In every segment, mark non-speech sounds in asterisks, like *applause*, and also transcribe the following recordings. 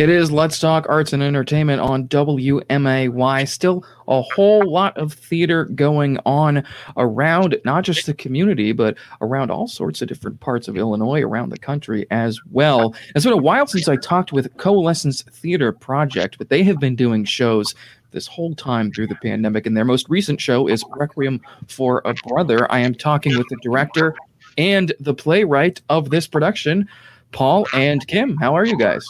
It is Let's Talk Arts and Entertainment on WMAY. Still a whole lot of theater going on around not just the community, but around all sorts of different parts of Illinois, around the country as well. It's been a while since I talked with Coalescence Theater Project, but they have been doing shows this whole time through the pandemic. And their most recent show is Requiem for a Brother. I am talking with the director and the playwright of this production, Paul and Kim. How are you guys?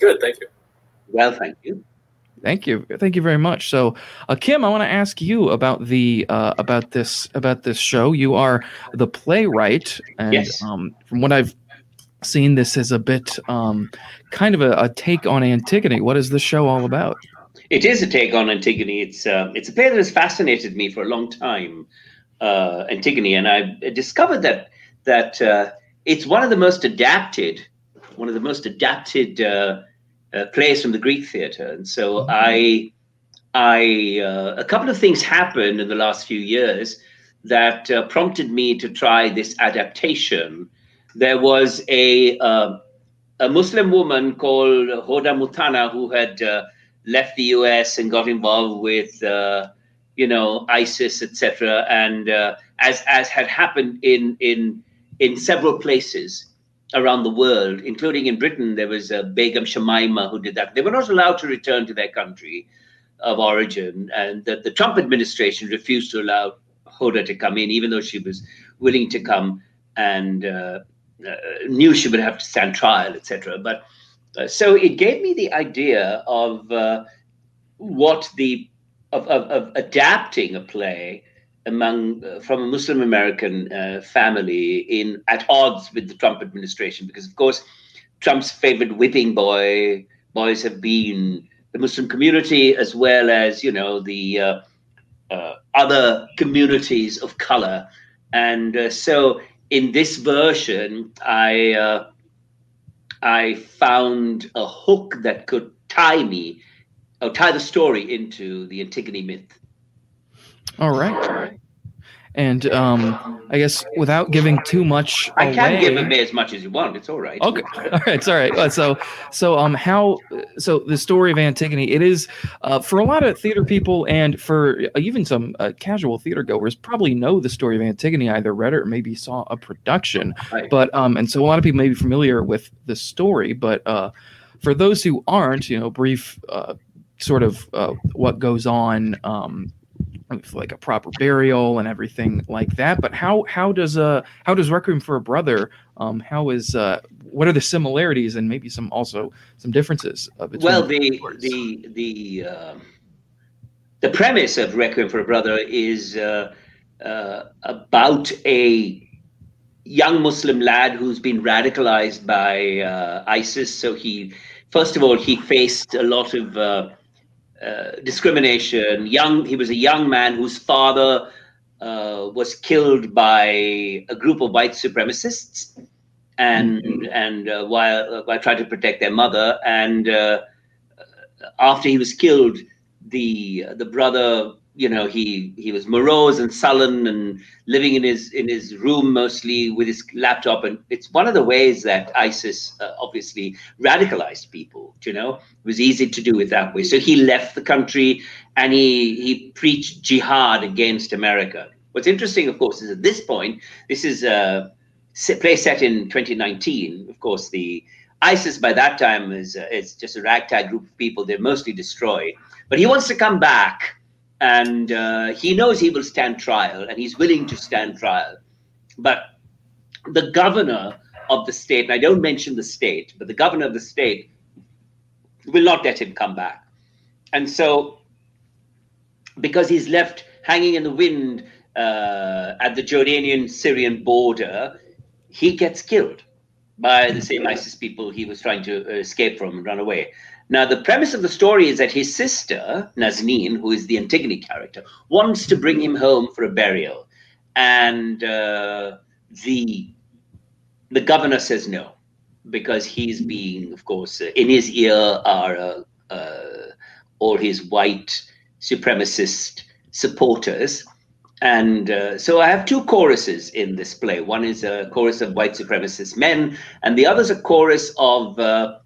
Good, thank you. Well, thank you. Thank you, thank you very much. So, uh, Kim, I want to ask you about the uh, about this about this show. You are the playwright, and yes. um, from what I've seen, this is a bit um, kind of a, a, take on Antigone. What is the show all about? It is a take on Antigone. It's uh, it's a play that has fascinated me for a long time, uh, Antigone, and I discovered that that uh, it's one of the most adapted, one of the most adapted uh, plays from the Greek theater. And so mm-hmm. I, I, uh, a couple of things happened in the last few years that uh, prompted me to try this adaptation. There was a uh, a Muslim woman called Hoda Muthana who had uh, left the U.S. and got involved with, uh, you know, ISIS, etc. And as as had happened in in in several places, around the world, including in Britain, there was a Begum Shamima who did that. They were not allowed to return to their country of origin, and the, the Trump administration refused to allow Hoda to come in, even though she was willing to come and uh, uh, knew she would have to stand trial, etc. But uh, so it gave me the idea of uh, what the of, of, of adapting a play among uh, from a Muslim American uh, family in at odds with the Trump administration, because of course Trump's favorite whipping boy boys have been the Muslim community as well as you know the uh, uh other communities of color, and uh, so in this version, I I found a hook that could tie me or tie the story into the Antigone myth. All right. And um, I guess without giving too much, I away, can give away as much as you want. It's all right. Okay, *laughs* all right, it's all right. So, so um, how? So the story of Antigone, it is uh, for a lot of theater people and for even some uh, casual theater goers, probably know the story of Antigone, either read it or maybe saw a production. Right. But um, and so a lot of people may be familiar with the story, but uh, for those who aren't, you know, brief uh, sort of uh, what goes on um like a proper burial and everything like that. But how how does uh how does Requiem for a Brother um how is uh what are the similarities and maybe some also some differences? Uh, well, the the the uh, the premise of Requiem for a Brother is uh, uh, about a young Muslim lad who's been radicalized by uh, ISIS. So he, first of all, he faced a lot of uh, discrimination. Young, he was a young man whose father uh, was killed by a group of white supremacists, and mm-hmm. and uh, while uh, while trying to protect their mother, and uh, after he was killed, the the brother you know he he was morose and sullen and living in his in his room mostly with his laptop. And it's one of the ways that isis uh, obviously radicalized people you know? It was easy to do it that way. So he left the country and he he preached jihad against america. What's interesting of course is at this point this is a play set in 2019 of course the isis by that time is uh, is just a ragtag group of people. They're mostly destroyed. But he wants to come back and uh, he knows he will stand trial and he's willing to stand trial. But the governor of the state and i don't mention the state but the governor of the state will not let him come back. And so because he's left hanging in the wind uh, at the jordanian syrian border he gets killed by the same isis people he was trying to escape from and run away now, the premise of the story is that his sister, Nazneen, who is the Antigone character, wants to bring him home for a burial. And uh, the, the governor says no, because he's being, of course, uh, in his ear are uh, uh, all his white supremacist supporters. And uh, so I have two choruses in this play. One is a chorus of white supremacist men, and the other is a chorus of uh,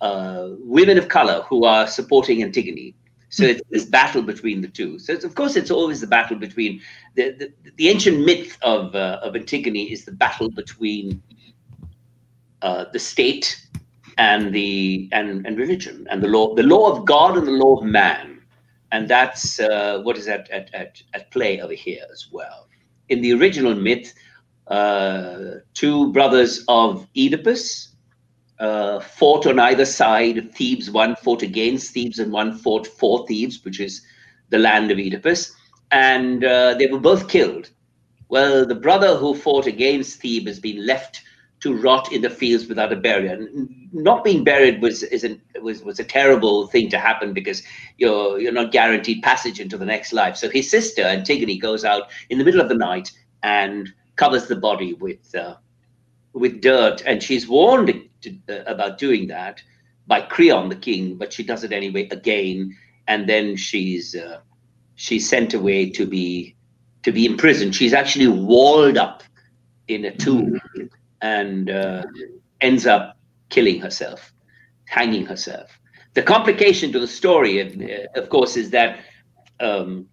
uh, women of color who are supporting Antigone. So it's this battle between the two. So of course, it's always the battle between the the, the ancient myth of uh, of Antigone is the battle between uh, the state and the and, and religion and the law the law of God and the law of man, and that's uh, what is at, at at at play over here as well. In the original myth, uh, two brothers of Oedipus uh, fought on either side of Thebes. One fought against Thebes and one fought for Thebes, which is the land of Oedipus. And uh, they were both killed. Well, the brother who fought against Thebes has been left to rot in the fields without a burial. Not being buried was isn't was was a terrible thing to happen because you're you're not guaranteed passage into the next life. So his sister Antigone goes out in the middle of the night and covers the body with uh, with dirt, and she's warned to, uh, about doing that by Creon, the king, but she does it anyway again, and then she's uh, she's sent away to be to be imprisoned. She's actually walled up in a tomb and uh, ends up killing herself, hanging herself. The complication to the story, of, uh, of course, is that um,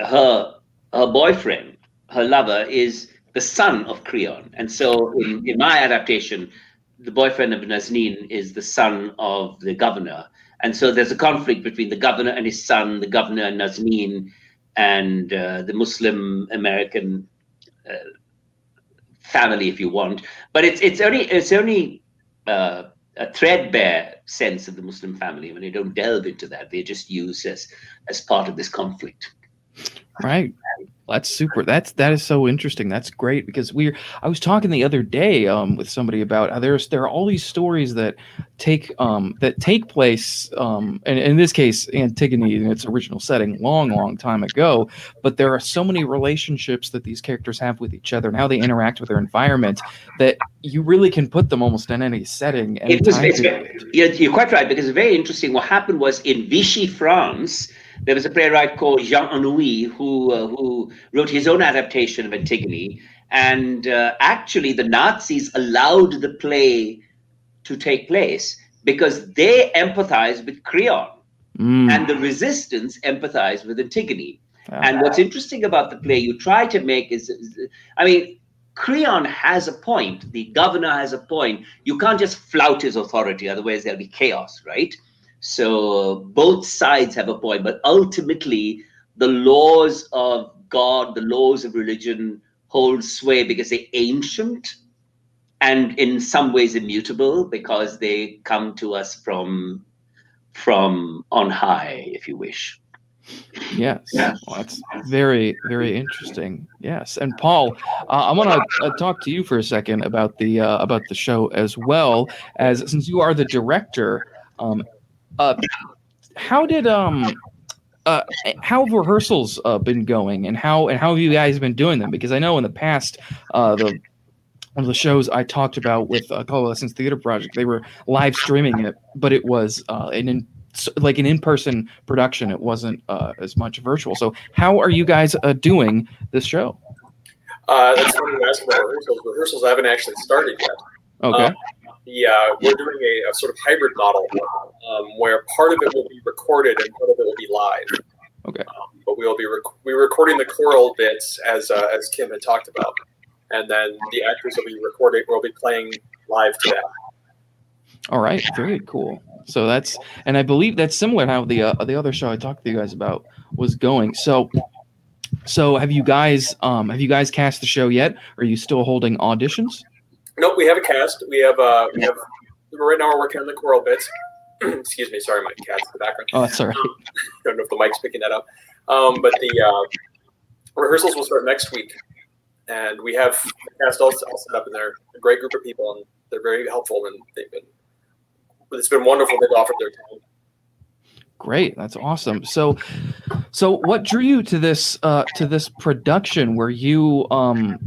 her her boyfriend, her lover, is the son of Creon, and so in, in my adaptation, the boyfriend of Nazneen is the son of the governor. And so there's a conflict between the governor and his son, the governor and Nazneen, and uh, the Muslim American uh, family, if you want. But it's it's only it's only uh, a threadbare sense of the Muslim family when they don't delve into that. They just use as as part of this conflict. Right. That's super. That's that is so interesting. That's great because we're. I was talking the other day um, with somebody about how there's there are all these stories that take um, that take place, um, and in this case, Antigone in its original setting, long, long time ago. But there are so many relationships that these characters have with each other and how they interact with their environment that you really can put them almost in any setting. Any it was. It's, you're, you're quite right because it's very interesting. What happened was in Vichy, France there was a playwright called Jean Anouilh who uh, who wrote his own adaptation of Antigone, and uh, actually the Nazis allowed the play to take place because they empathized with Creon, mm. and the resistance empathized with Antigone. And what's interesting about the play you try to make is, is I mean, Creon has a point. The governor has a point. You can't just flout his authority, otherwise there'll be chaos, right? So both sides have a point, but ultimately the laws of God, the laws of religion hold sway because they're ancient and in some ways immutable because they come to us from from on high, if you wish. Yes, yeah. well, that's very, very interesting. Yes, and Paul, uh, I want to uh, talk to you for a second about the uh, about the show as well as since you are the director. Um, uh, how did um uh, how have rehearsals uh, been going, and how and how have you guys been doing them? Because I know in the past, uh, the one of the shows I talked about with uh, Coalescence Theater Project, they were live streaming it, but it was uh, an in, like an in-person production. It wasn't uh, as much virtual. So, how are you guys uh, doing this show? Uh, that's funny you ask about rehearsals. Rehearsals haven't actually started yet. Okay. Um, the uh, we're doing a, a, sort of hybrid model um, where part of it will be recorded and part of it will be live. Okay. Um, but we will be rec- we recording the choral bits as uh, as Kim had talked about, and then the actors will be recording. We'll be playing live to that. All right, very cool. So that's and I believe that's similar to how the uh, the other show I talked to you guys about was going. So so have you guys um have you guys cast the show yet? Are you still holding auditions? Nope, we have a cast. We have uh, we have right now we're working on the choral bits. *clears throat* Excuse me, sorry, my cat's in the background. Oh, that's all right. Um, *laughs* don't know if the mic's picking that up. Um, but the uh, rehearsals will start next week, and we have the cast all, all set up, and they're a great group of people, and they're very helpful, and they've been. It's been wonderful. They've offered their time. Great, that's awesome. So, so what drew you to this uh, to this production? Were you um,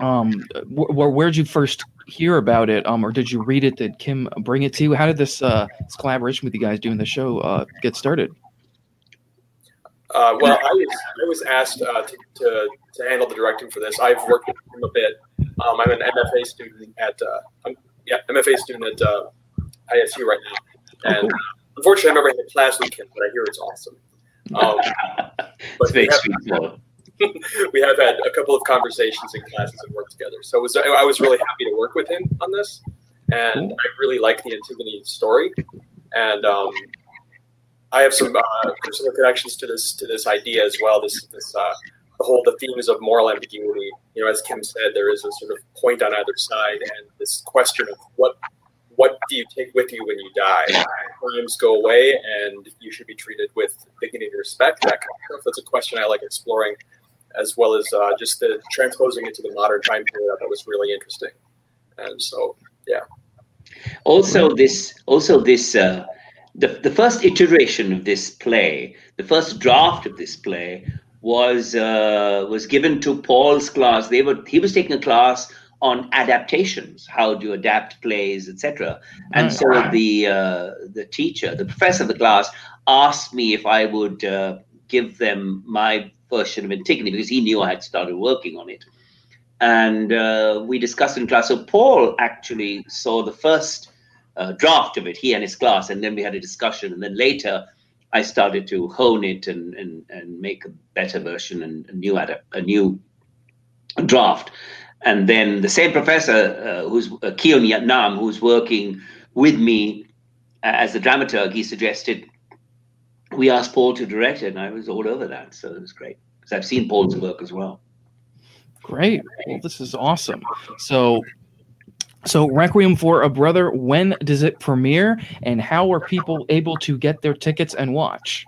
um where where'd you first hear about it um or did you read it did kim bring it to you how did this uh this collaboration with you guys doing the show uh get started uh, well, I was I was asked uh, to, to, to, handle the directing for this. I've worked with him a bit. Um, I'm an MFA student at uh, I'm, yeah MFA student at uh, ISU right now, and oh, cool. unfortunately, I've never had a class with Kim, but I hear it's awesome. Um, *laughs* but we have, *laughs* we have had a couple of conversations in classes and worked together. So was, I was really happy to work with him on this, and I really like the Antigone story, and um, I have some uh, personal connections to this to this idea as well. This this uh, the whole the themes of moral ambiguity. You know, as Kim said, there is a sort of point on either side, and this question of what what do you take with you when you die? Crimes go away, and you should be treated with dignity and respect. That kind of stuff. That's a question I like exploring, as well as uh, just the transposing it to the modern time period. That was really interesting, and so yeah. Also, this also this uh, the the first iteration of this play, the first draft of this play was uh, was given to Paul's class. They were he was taking a class on adaptations, how do you adapt plays, etc. And so the uh, the teacher, the professor of the class, asked me if I would uh, give them my version been taken because he knew I had started working on it. And uh, we discussed in class. So Paul actually saw the first uh, draft of it, he and his class, and then we had a discussion. And then later, I started to hone it and and, and make a better version and a new a new draft. And then the same professor, uh, who's uh, Keon Nam, who's working with me as a dramaturg, he suggested we asked Paul to direct it, and I was all over that. So it was great because I've seen Paul's work as well. Great. Well, this is awesome. So, so Requiem for a Brother. When does it premiere, and how are people able to get their tickets and watch?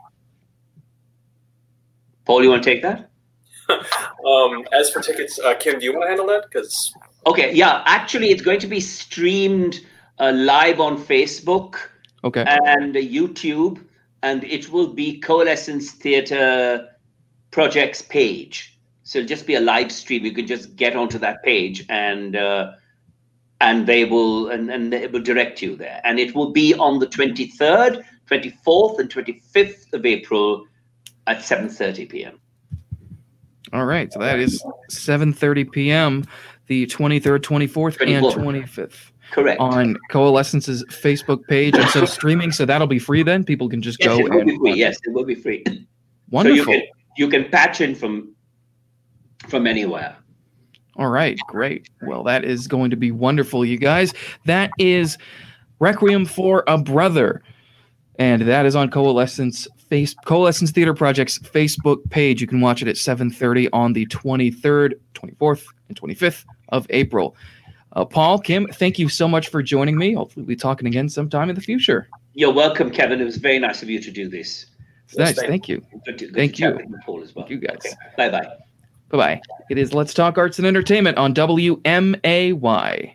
Paul, you want to take that? *laughs* um, as for tickets, uh, Kim, do you want to handle that? Because okay, yeah, actually, it's going to be streamed uh, live on Facebook, okay, and uh, YouTube, and it will be Coalescence Theatre Projects page. So it'll just be a live stream. You can just get onto that page and. Uh, and they will and, and it will direct you there and it will be on the 23rd 24th and 25th of april at 7.30 p.m all right, so that is 7:30 p.m. the 23rd, 24th, and 25th. Correct. On Coalescence's Facebook page, and so streaming, so that'll be free. Then people can just yes, go. It will and be free. Yes, it will be free. *clears throat* Wonderful. So you, can, you can patch in from from anywhere. All right, great. Well, that is going to be wonderful, you guys. That is Requiem for a Brother, and that is on Coalescence face Coalescence Theater Project's Facebook page. You can watch it at 7:30 on the 23rd, 24th, and 25th of April. Uh, Paul, Kim, thank you so much for joining me. Hopefully, we'll be talking again sometime in the future. You're welcome, Kevin. It was very nice of you to do this. Nice. Thank you. Good to, good thank you. Paul as well. Thank you guys. Okay. Bye bye. Bye bye. It is Let's Talk Arts and Entertainment on WMAY.